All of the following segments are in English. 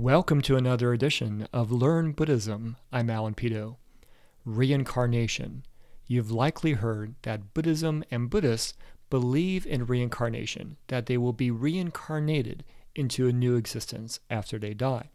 Welcome to another edition of Learn Buddhism. I'm Alan Peto. Reincarnation. You've likely heard that Buddhism and Buddhists believe in reincarnation, that they will be reincarnated into a new existence after they die.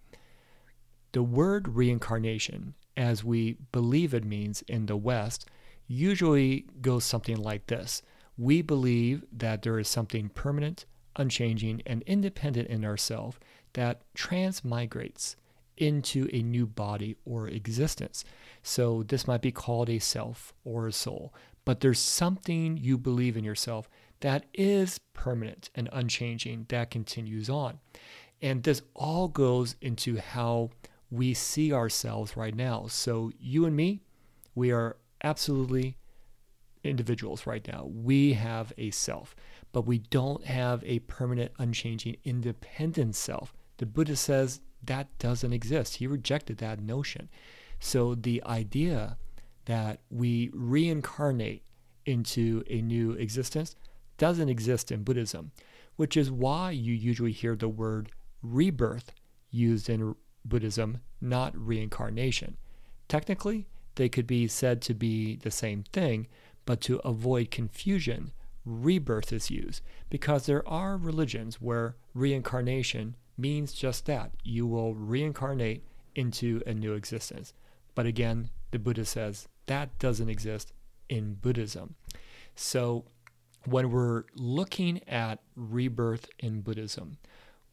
The word reincarnation, as we believe it means in the West, usually goes something like this We believe that there is something permanent, unchanging, and independent in ourselves that transmigrates into a new body or existence. So this might be called a self or a soul, but there's something you believe in yourself that is permanent and unchanging that continues on. And this all goes into how we see ourselves right now. So you and me, we are absolutely individuals right now. We have a self, but we don't have a permanent, unchanging, independent self the Buddha says that doesn't exist. He rejected that notion. So the idea that we reincarnate into a new existence doesn't exist in Buddhism, which is why you usually hear the word rebirth used in Buddhism, not reincarnation. Technically, they could be said to be the same thing, but to avoid confusion, rebirth is used because there are religions where reincarnation means just that. You will reincarnate into a new existence. But again, the Buddha says that doesn't exist in Buddhism. So when we're looking at rebirth in Buddhism,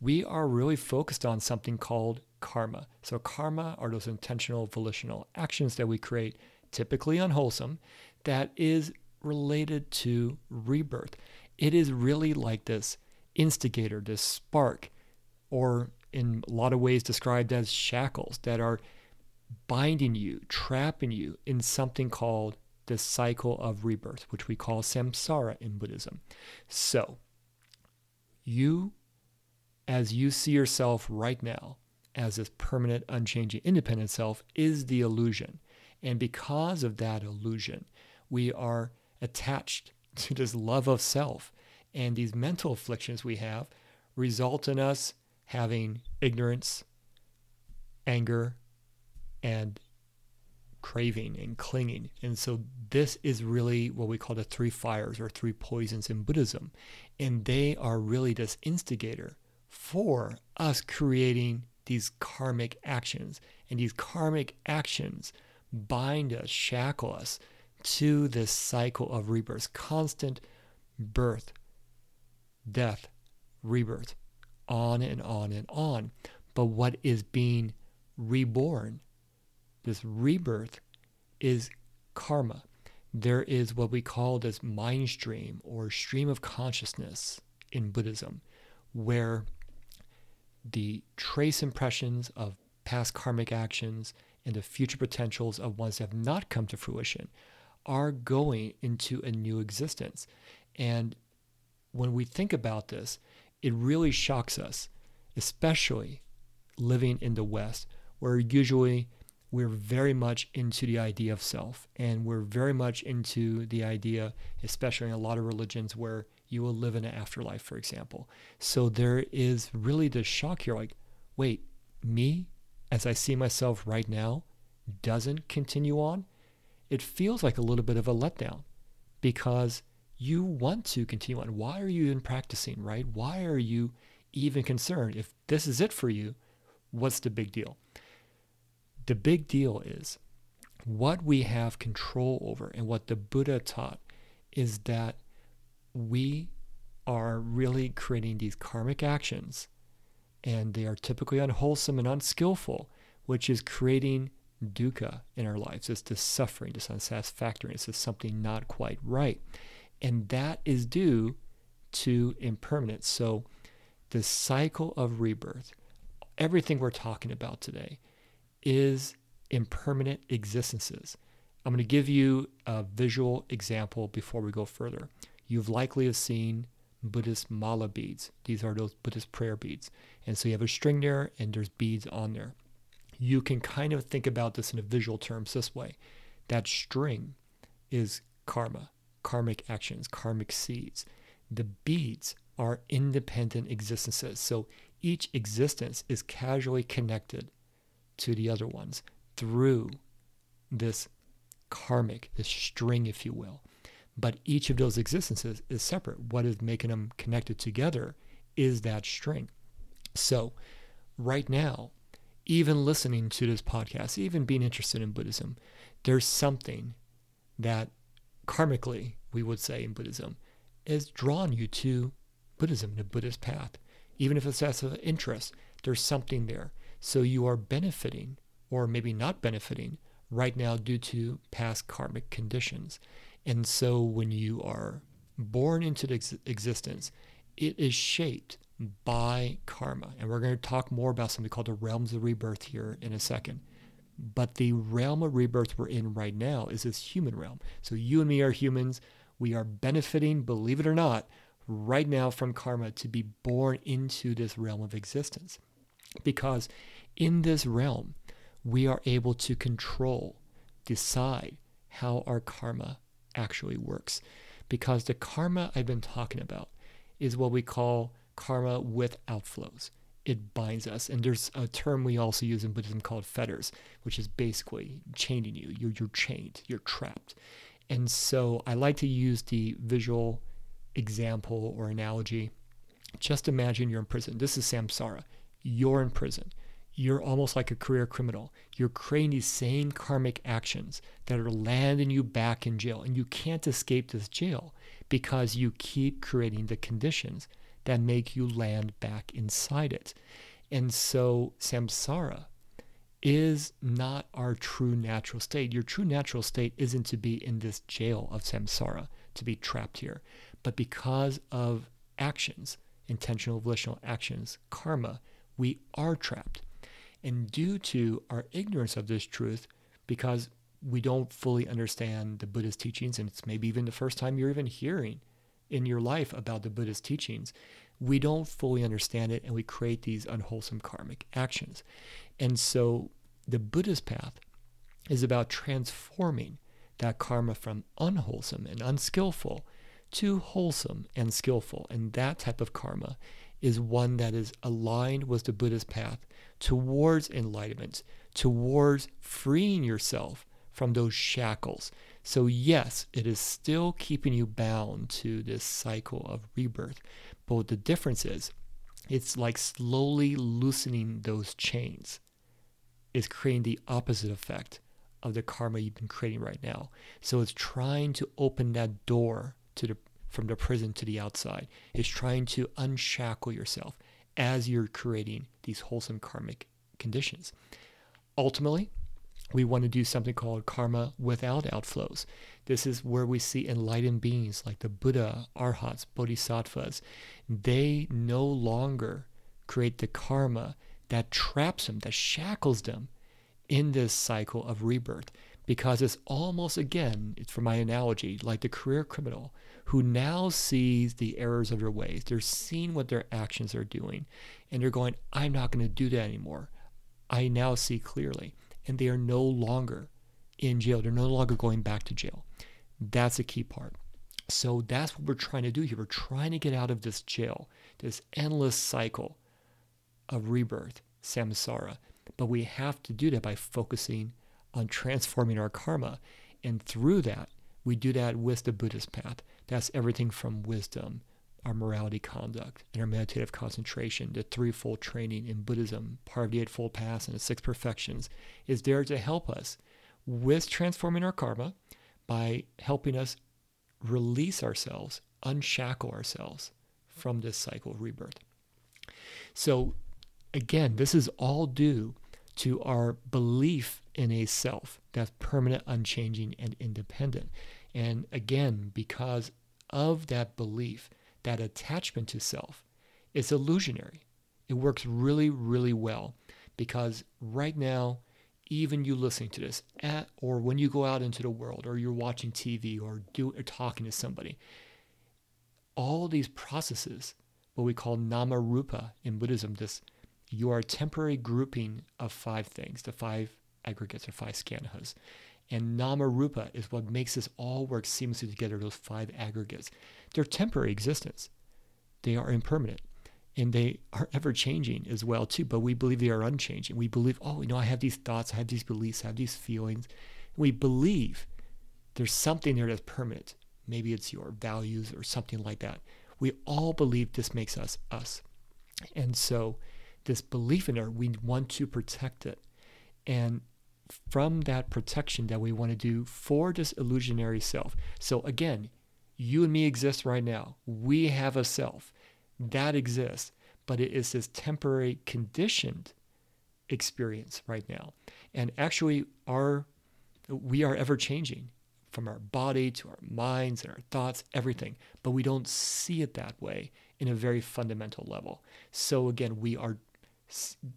we are really focused on something called karma. So, karma are those intentional volitional actions that we create, typically unwholesome, that is related to rebirth. It is really like this instigator, this spark or in a lot of ways described as shackles that are binding you, trapping you in something called the cycle of rebirth, which we call samsara in Buddhism. So, you, as you see yourself right now, as this permanent, unchanging, independent self, is the illusion. And because of that illusion, we are attached to this love of self. And these mental afflictions we have result in us having ignorance, anger, and craving and clinging. And so this is really what we call the three fires or three poisons in Buddhism. And they are really this instigator for us creating these karmic actions. And these karmic actions bind us, shackle us to this cycle of rebirth, constant birth, death, rebirth on and on and on. But what is being reborn, this rebirth, is karma. There is what we call this mind stream or stream of consciousness in Buddhism, where the trace impressions of past karmic actions and the future potentials of ones that have not come to fruition are going into a new existence. And when we think about this, it really shocks us, especially living in the West, where usually we're very much into the idea of self and we're very much into the idea, especially in a lot of religions, where you will live in an afterlife, for example. So there is really this shock here like, wait, me, as I see myself right now, doesn't continue on? It feels like a little bit of a letdown because you want to continue on. Why are you even practicing, right? Why are you even concerned? If this is it for you, what's the big deal? The big deal is what we have control over and what the Buddha taught is that we are really creating these karmic actions and they are typically unwholesome and unskillful, which is creating dukkha in our lives. It's this suffering, this unsatisfactoriness, it's just something not quite right. And that is due to impermanence. So, the cycle of rebirth, everything we're talking about today, is impermanent existences. I'm going to give you a visual example before we go further. You've likely have seen Buddhist mala beads. These are those Buddhist prayer beads. And so you have a string there and there's beads on there. You can kind of think about this in a visual terms this way. That string is karma karmic actions, karmic seeds. The beads are independent existences. So each existence is casually connected to the other ones through this karmic, this string, if you will. But each of those existences is separate. What is making them connected together is that string. So, right now, even listening to this podcast, even being interested in Buddhism, there's something that karmically, we would say in Buddhism, has drawn you to Buddhism, the Buddhist path. Even if it's as an interest, there's something there. So you are benefiting, or maybe not benefiting, right now due to past karmic conditions. And so when you are born into ex- existence, it is shaped by karma. And we're going to talk more about something called the realms of rebirth here in a second. But the realm of rebirth we're in right now is this human realm. So you and me are humans. We are benefiting, believe it or not, right now from karma to be born into this realm of existence. Because in this realm, we are able to control, decide how our karma actually works. Because the karma I've been talking about is what we call karma with outflows. It binds us. And there's a term we also use in Buddhism called fetters, which is basically chaining you. You're, you're chained, you're trapped. And so I like to use the visual example or analogy. Just imagine you're in prison. This is samsara. You're in prison. You're almost like a career criminal. You're creating these same karmic actions that are landing you back in jail. And you can't escape this jail because you keep creating the conditions that make you land back inside it. And so samsara is not our true natural state. Your true natural state isn't to be in this jail of samsara, to be trapped here. But because of actions, intentional volitional actions, karma, we are trapped. And due to our ignorance of this truth, because we don't fully understand the Buddha's teachings, and it's maybe even the first time you're even hearing in your life about the Buddhist teachings, we don't fully understand it and we create these unwholesome karmic actions. And so the Buddhist path is about transforming that karma from unwholesome and unskillful to wholesome and skillful. And that type of karma is one that is aligned with the Buddhist path towards enlightenment, towards freeing yourself from those shackles. So, yes, it is still keeping you bound to this cycle of rebirth. But the difference is, it's like slowly loosening those chains, it's creating the opposite effect of the karma you've been creating right now. So, it's trying to open that door to the from the prison to the outside. It's trying to unshackle yourself as you're creating these wholesome karmic conditions. Ultimately, we want to do something called karma without outflows. This is where we see enlightened beings like the Buddha, Arhats, Bodhisattvas. They no longer create the karma that traps them, that shackles them in this cycle of rebirth. Because it's almost, again, it's for my analogy, like the career criminal who now sees the errors of their ways. They're seeing what their actions are doing, and they're going, I'm not going to do that anymore. I now see clearly. And they are no longer in jail. They're no longer going back to jail. That's a key part. So that's what we're trying to do here. We're trying to get out of this jail, this endless cycle of rebirth, samsara. But we have to do that by focusing on transforming our karma. And through that, we do that with the Buddhist path. That's everything from wisdom, our morality conduct, and our meditative concentration, the threefold training in Buddhism, part of the Eightfold Path and the Six Perfections, is there to help us with transforming our karma by helping us release ourselves, unshackle ourselves from this cycle of rebirth. So, again, this is all due to our belief in a self that's permanent, unchanging, and independent. And again, because of that belief, that attachment to self, it's illusionary. It works really, really well because right now, even you listening to this, at, or when you go out into the world, or you're watching TV, or do or talking to somebody, all these processes, what we call nama rupa in Buddhism, this you are a temporary grouping of five things, the five aggregates or five skandhas. And nama rupa is what makes this all work seamlessly together, those five aggregates. They're temporary existence. They are impermanent. and they are ever changing as well too but we believe they are unchanging we believe oh you know i have these thoughts i have these beliefs i have these feelings we believe there's something there that's permanent maybe it's your values or something like that we all believe this makes us us and so this belief in it we want to protect it and from that protection that we want to do for this illusionary self so again you and me exist right now we have a self that exists, but it is this temporary conditioned experience right now. And actually our we are ever changing from our body to our minds and our thoughts, everything, but we don't see it that way in a very fundamental level. So again, we are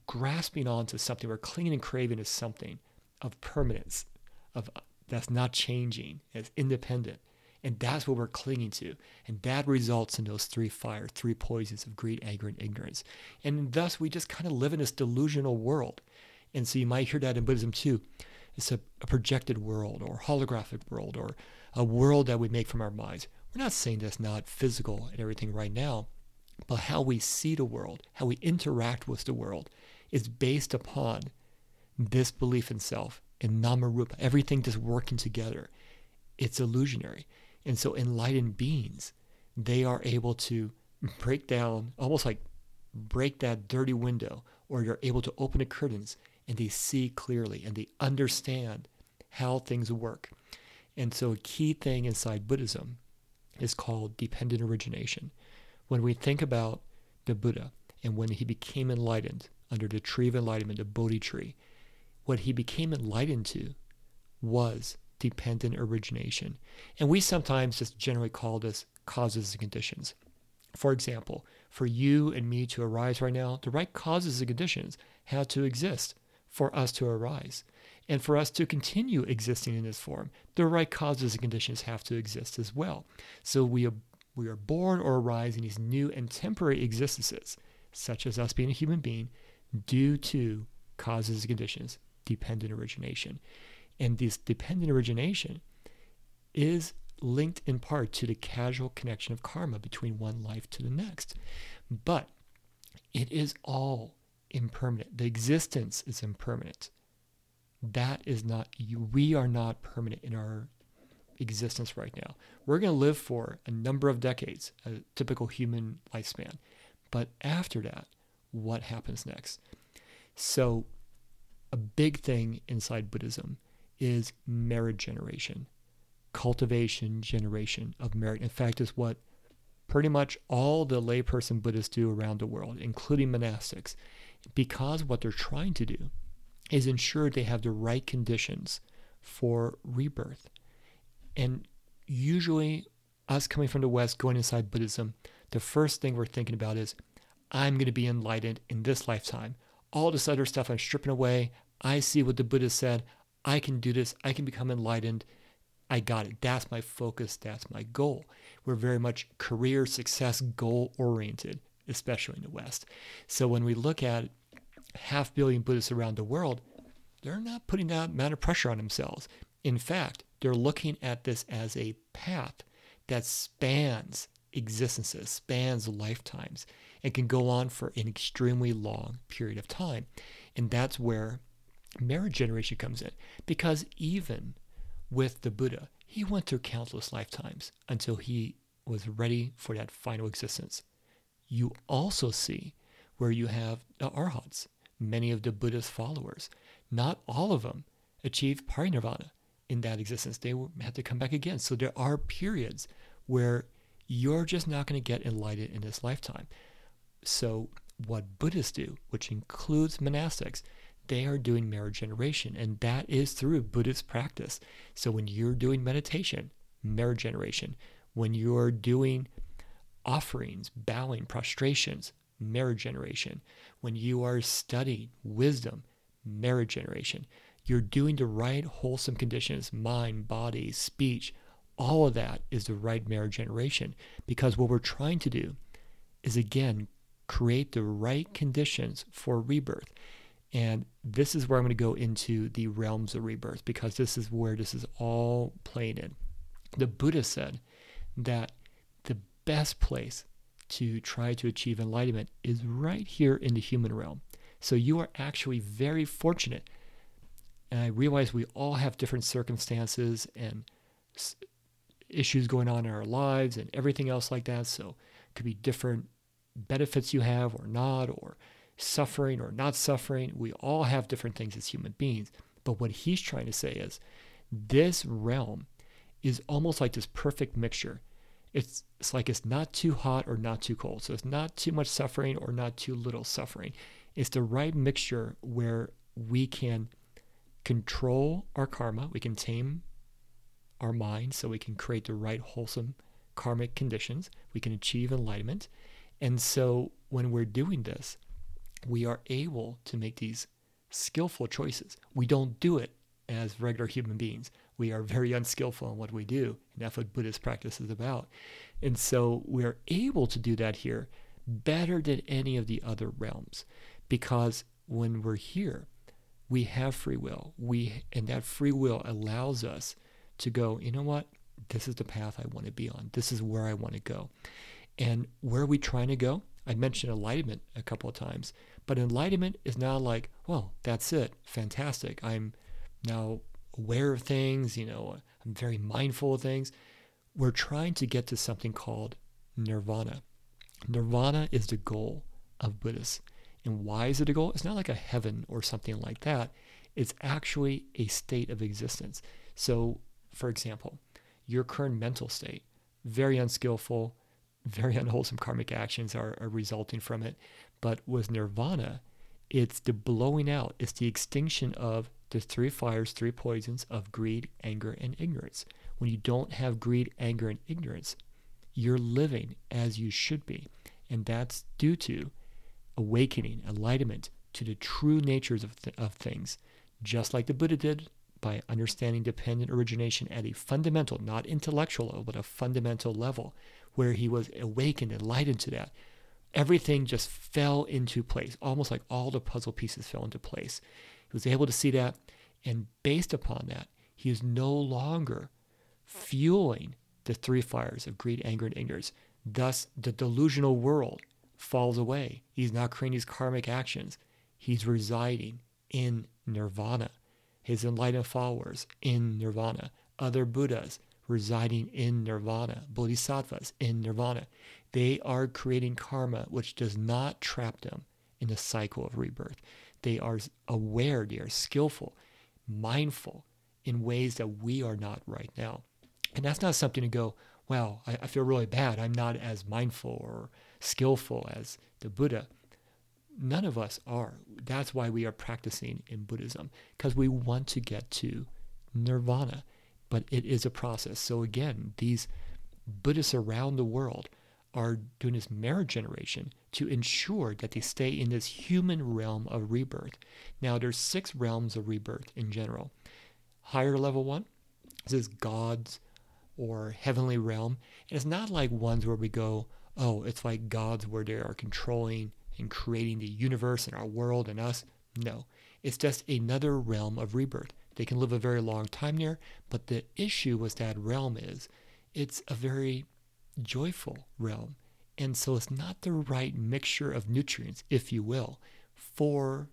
grasping onto something, we're clinging and craving to something of permanence, of uh, that's not changing, it's independent. And that's what we're clinging to. And that results in those three fires, three poisons of greed, anger, and ignorance. And thus we just kind of live in this delusional world. And so you might hear that in Buddhism too. It's a, a projected world or holographic world or a world that we make from our minds. We're not saying that's not physical and everything right now, but how we see the world, how we interact with the world is based upon this belief in self and namarupa, everything just working together. It's illusionary. And so enlightened beings, they are able to break down, almost like break that dirty window, or you're able to open the curtains and they see clearly and they understand how things work. And so a key thing inside Buddhism is called dependent origination. When we think about the Buddha and when he became enlightened under the tree of enlightenment, the Bodhi tree, what he became enlightened to was dependent origination. And we sometimes just generally call this causes and conditions. For example, for you and me to arise right now, the right causes and conditions had to exist for us to arise. And for us to continue existing in this form, the right causes and conditions have to exist as well. So we are, we are born or arise in these new and temporary existences, such as us being a human being, due to causes and conditions, dependent origination. And this dependent origination is linked in part to the causal connection of karma between one life to the next. But it is all impermanent. The existence is impermanent. That is not, we are not permanent in our existence right now. We're going to live for a number of decades, a typical human lifespan. But after that, what happens next? So, a big thing inside Buddhism is merit generation, cultivation generation of merit. In fact, is what pretty much all the layperson Buddhists do around the world, including monastics, because what they're trying to do is ensure they have the right conditions for rebirth. And usually, us coming from the West, going inside Buddhism, the first thing we're thinking about is, I'm going to be enlightened in this lifetime. All this other stuff I'm stripping away. I see what the Buddha said. I can do this. I can become enlightened. I got it. That's my focus. That's my goal. We're very much career success goal oriented, especially in the West. So when we look at half billion Buddhists around the world, they're not putting that amount of pressure on themselves. In fact, they're looking at this as a path that spans existences, spans lifetimes, and can go on for an extremely long period of time. And that's where merit generation comes in because even with the Buddha, he went through countless lifetimes until he was ready for that final existence. You also see where you have the arhats, many of the Buddha's followers. Not all of them achieved parinirvana in that existence. They had to come back again. So there are periods where you're just not going to get enlightened in this lifetime. So what Buddhists do, which includes monastics, they are doing merit generation, and that is through Buddhist practice. So when you're doing meditation, merit generation, when you're doing offerings, bowing, prostrations, merit generation, when you are studying wisdom, merit generation, you're doing the right wholesome conditions, mind, body, speech, all of that is the right merit generation. Because what we're trying to do is again create the right conditions for rebirth. And this is where I'm going to go into the realms of rebirth because this is where this is all playing in. The Buddha said that the best place to try to achieve enlightenment is right here in the human realm. So you are actually very fortunate. And I realize we all have different circumstances and issues going on in our lives and everything else like that. So it could be different benefits you have or not, or suffering or not suffering. We all have different things as human beings. But what he's trying to say is this realm is almost like this perfect mixture. It's, it's like it's not too hot or not too cold. So it's not too much suffering or not too little suffering. It's the right mixture where we can control our karma, we can tame our mind so we can create the right wholesome karmic conditions, we can achieve enlightenment. And so when we're doing this, we are able to make these skillful choices. We don't do it as regular human beings. We are very unskillful in what we do, and that's what Buddhist practice is about. And so we're able to do that here better than any of the other realms because when we're here, we have free will. We and that free will allows us to go, you know what? This is the path I want to be on. This is where I want to go. And where are we trying to go? I mentioned enlightenment a couple of times, but enlightenment is not like, well, that's it. Fantastic. I'm now aware of things, you know, I'm very mindful of things. We're trying to get to something called nirvana. Nirvana is the goal of Buddhists. And why is it a goal? It's not like a heaven or something like that. It's actually a state of existence. So, for example, your current mental state, very unskillful, very unwholesome karmic actions are, are resulting from it. But with nirvana, it's the blowing out, it's the extinction of the three fires, three poisons of greed, anger, and ignorance. When you don't have greed, anger, and ignorance, you're living as you should be. And that's due to awakening, enlightenment to the true natures of, th- of things, just like the Buddha did by understanding dependent origination at a fundamental, not intellectual, but a fundamental level, where he was awakened, enlightened to that. Everything just fell into place, almost like all the puzzle pieces fell into place. He was able to see that, and based upon that, he is no longer fueling the three fires of greed, anger, and ignorance. Thus, the delusional world falls away. He's not creating these karmic actions. He's residing in nirvana. His enlightened followers in nirvana. Other Buddhas residing in nirvana. Bodhisattvas in nirvana. They are creating karma which does not trap them in the cycle of rebirth. They are aware, they are skillful, mindful in ways that we are not right now. And that's not something to go, well, I, I feel really bad. I'm not as mindful or skillful as the Buddha. None of us are. That's why we are practicing in Buddhism, because we want to get to nirvana. But it is a process. So again, these Buddhists around the world are doing this merit generation to ensure that they stay in this human realm of rebirth. Now, there's six realms of rebirth in general. Higher level one, this is God's or heavenly realm. And it's not like ones where we go, oh, it's like gods where they are controlling and creating the universe and our world and us. No, it's just another realm of rebirth. They can live a very long time there, but the issue with that realm is it's a very joyful realm. And so it's not the right mixture of nutrients, if you will, for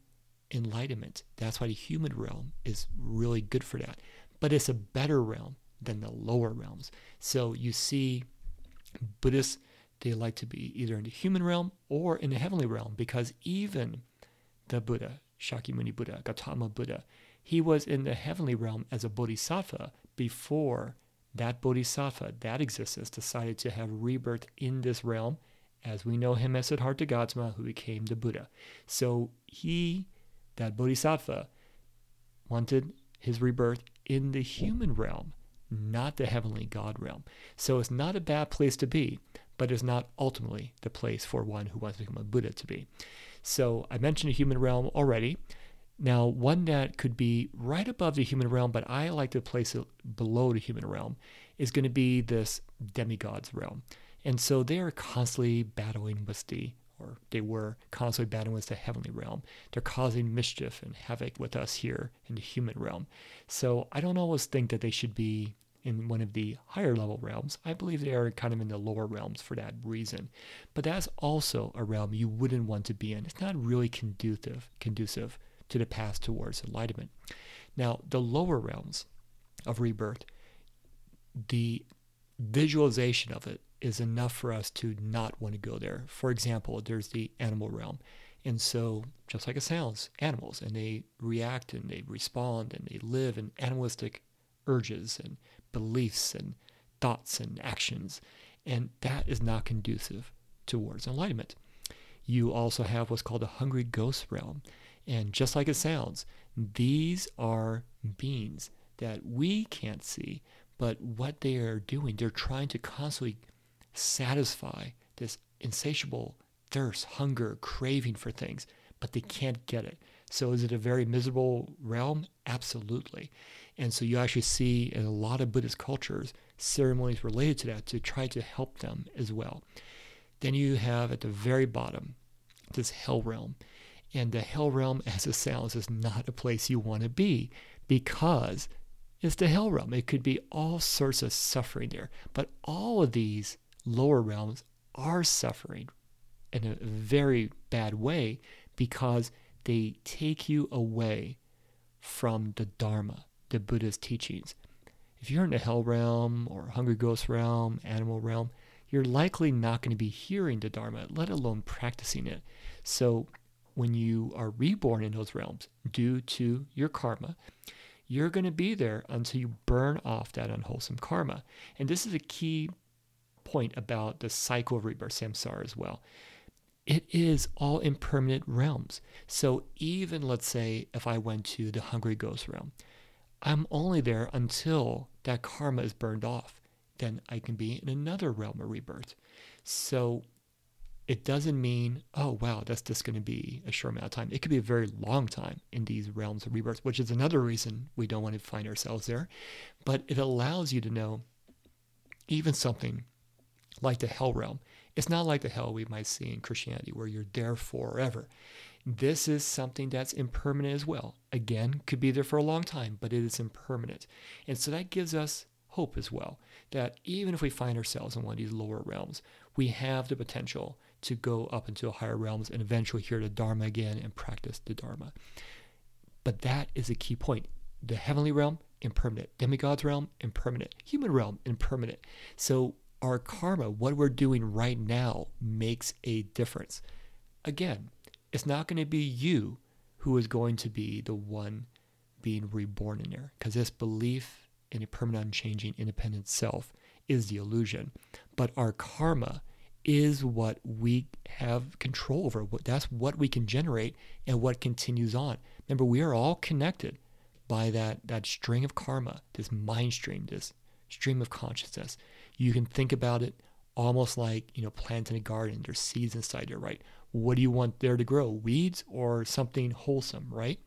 enlightenment. That's why the human realm is really good for that. But it's a better realm than the lower realms. So you see Buddhists they like to be either in the human realm or in the heavenly realm because even the Buddha, Shakyamuni Buddha, Gautama Buddha, he was in the heavenly realm as a bodhisattva before that bodhisattva, that existence, decided to have rebirth in this realm, as we know him as Siddhartha Gautama, who became the Buddha. So he, that bodhisattva, wanted his rebirth in the human realm, not the heavenly God realm. So it's not a bad place to be but is not ultimately the place for one who wants to become a Buddha to be. So I mentioned a human realm already. Now, one that could be right above the human realm, but I like to place it below the human realm, is going to be this demigod's realm. And so they are constantly battling with the, or they were constantly battling with the heavenly realm. They're causing mischief and havoc with us here in the human realm. So I don't always think that they should be in one of the higher level realms. I believe they are kind of in the lower realms for that reason. But that's also a realm you wouldn't want to be in. It's not really conducive conducive to the path towards enlightenment. Now, the lower realms of rebirth, the visualization of it is enough for us to not want to go there. For example, there's the animal realm. And so, just like it sounds, animals, and they react and they respond and they live in animalistic urges and beliefs and thoughts and actions. And that is not conducive towards enlightenment. You also have what's called a hungry ghost realm. And just like it sounds, these are beings that we can't see, but what they are doing, they're trying to constantly satisfy this insatiable thirst, hunger, craving for things, but they can't get it. So is it a very miserable realm? Absolutely. And so you actually see in a lot of Buddhist cultures ceremonies related to that to try to help them as well. Then you have at the very bottom this hell realm. And the hell realm, as it sounds, is not a place you want to be because it's the hell realm. It could be all sorts of suffering there. But all of these lower realms are suffering in a very bad way because they take you away from the Dharma, the Buddha's teachings. If you're in the hell realm or hungry ghost realm, animal realm, you're likely not going to be hearing the Dharma, let alone practicing it. So when you are reborn in those realms due to your karma, you're going to be there until you burn off that unwholesome karma. And this is a key point about the cycle of rebirth, samsara, as well it is all impermanent realms. So even let's say if I went to the hungry ghost realm, I'm only there until that karma is burned off. Then I can be in another realm of rebirth. So it doesn't mean, oh, wow, that's just going to be a short amount of time. It could be a very long time in these realms of rebirth, which is another reason we don't want to find ourselves there. But it allows you to know even something like the hell realm it's not like the hell we might see in Christianity where you're there forever. This is something that's impermanent as well. Again, could be there for a long time, but it is impermanent. And so that gives us hope as well that even if we find ourselves in one of these lower realms, we have the potential to go up into higher realms and eventually hear the Dharma again and practice the Dharma. But that is a key point. The heavenly realm, impermanent. Demigod's realm, impermanent. Human realm, impermanent. So our karma, what we're doing right now, makes a difference. Again, it's not going to be you who is going to be the one being reborn in there, because this belief in a permanent, unchanging, independent self is the illusion. But our karma is what we have control over. That's what we can generate and what continues on. Remember, we are all connected by that, that string of karma, this mind stream, this stream of consciousness. You can think about it almost like, you know, planting a garden. There's seeds inside there, right? What do you want there to grow? Weeds or something wholesome, right?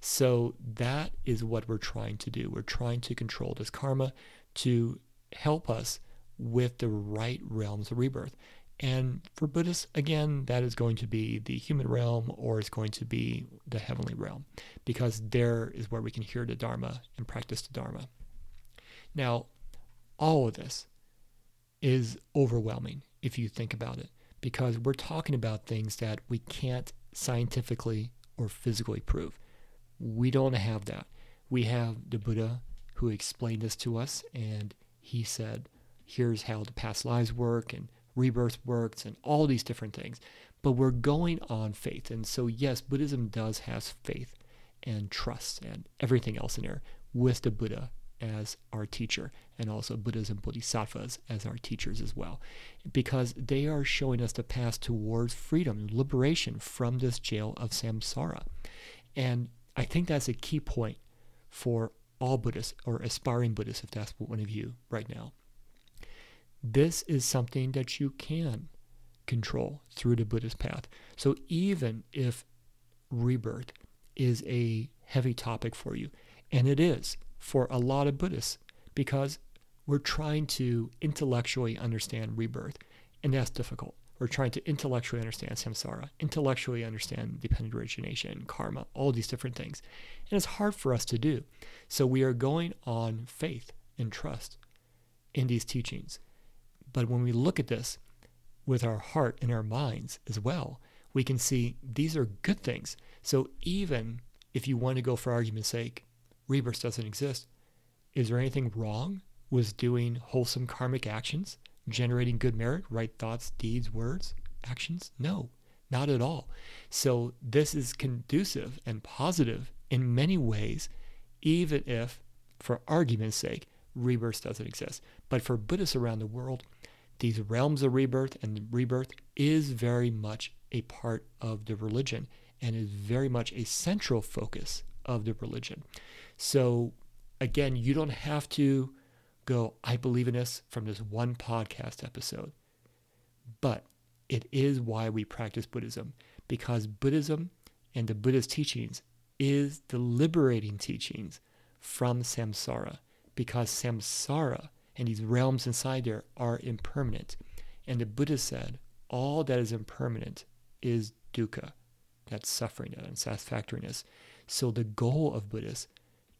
So that is what we're trying to do. We're trying to control this karma to help us with the right realms of rebirth. And for Buddhists, again, that is going to be the human realm or it's going to be the heavenly realm because there is where we can hear the Dharma and practice the Dharma. Now, all of this is overwhelming if you think about it, because we're talking about things that we can't scientifically or physically prove. We don't have that. We have the Buddha who explained this to us, and he said, here's how the past lives work and rebirth works and all these different things. But we're going on faith. And so, yes, Buddhism does have faith and trust and everything else in there with the Buddha as our teacher and also Buddhas and Bodhisattvas as our teachers as well, because they are showing us the path towards freedom, liberation from this jail of samsara. And I think that's a key point for all Buddhists or aspiring Buddhists, if that's one of you right now. This is something that you can control through the Buddhist path. So even if rebirth is a heavy topic for you, and it is, for a lot of Buddhists because we're trying to intellectually understand rebirth, and that's difficult. We're trying to intellectually understand samsara, intellectually understand dependent origination, karma, all these different things. And it's hard for us to do. So we are going on faith and trust in these teachings. But when we look at this with our heart and our minds as well, we can see these are good things. So even if you want to go for argument's sake, rebirth doesn't exist, is there anything wrong with doing wholesome karmic actions, generating good merit, right thoughts, deeds, words, actions? No, not at all. So this is conducive and positive in many ways, even if, for argument's sake, rebirth doesn't exist. But for Buddhists around the world, these realms of rebirth and rebirth is very much a part of the religion and is very much a central focus of the religion. So, again, you don't have to go, I believe in this from this one podcast episode. But it is why we practice Buddhism, because Buddhism and the Buddhist teachings is the liberating teachings from samsara, because samsara and these realms inside there are impermanent. And the Buddha said, all that is impermanent is dukkha, that suffering, that unsatisfactoriness. So the goal of Buddhists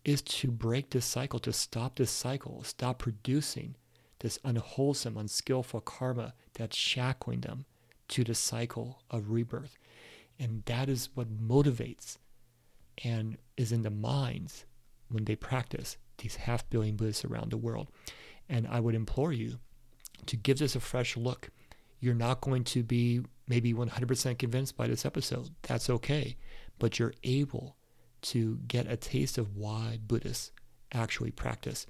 is to break this cycle, to stop this cycle, stop producing this unwholesome, unskillful karma that's shackling them to the cycle of rebirth. And that is what motivates and is in the minds when they practice these half billion Buddhists around the world. And I would implore you to give this a fresh look. You're not going to be maybe 100% convinced by this episode. That's okay. But you're able to get a taste of why Buddhists actually practice.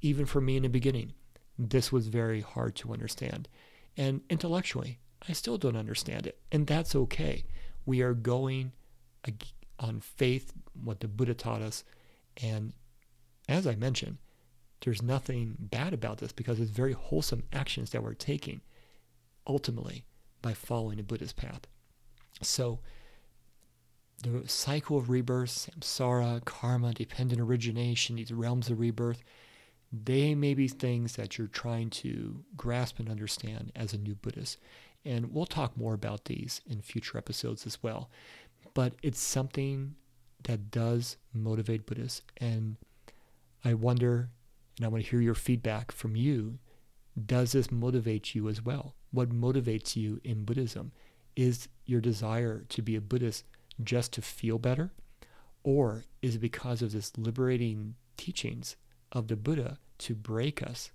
Even for me in the beginning, this was very hard to understand. And intellectually, I still don't understand it. And that's okay. We are going on faith, what the Buddha taught us. And as I mentioned, there's nothing bad about this because it's very wholesome actions that we're taking ultimately by following the Buddhist path. So the cycle of rebirth, samsara, karma, dependent origination, these realms of rebirth, they may be things that you're trying to grasp and understand as a new Buddhist. And we'll talk more about these in future episodes as well. But it's something that does motivate Buddhists. And I wonder and I want to hear your feedback from you. Does this motivate you as well? What motivates you in Buddhism? Is your desire to be a Buddhist just to feel better? Or is it because of this liberating teachings of the Buddha to break us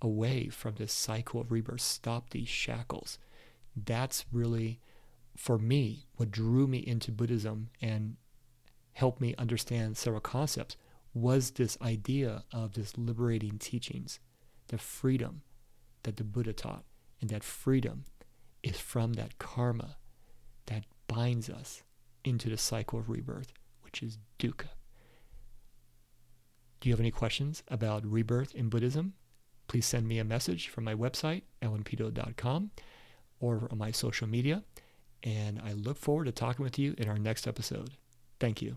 away from this cycle of rebirth, stop these shackles? That's really, for me, what drew me into Buddhism and helped me understand several concepts was this idea of this liberating teachings, the freedom that the Buddha taught. And that freedom is from that karma that binds us into the cycle of rebirth, which is dukkha. Do you have any questions about rebirth in Buddhism? Please send me a message from my website, alanpeto.com, or on my social media. And I look forward to talking with you in our next episode. Thank you.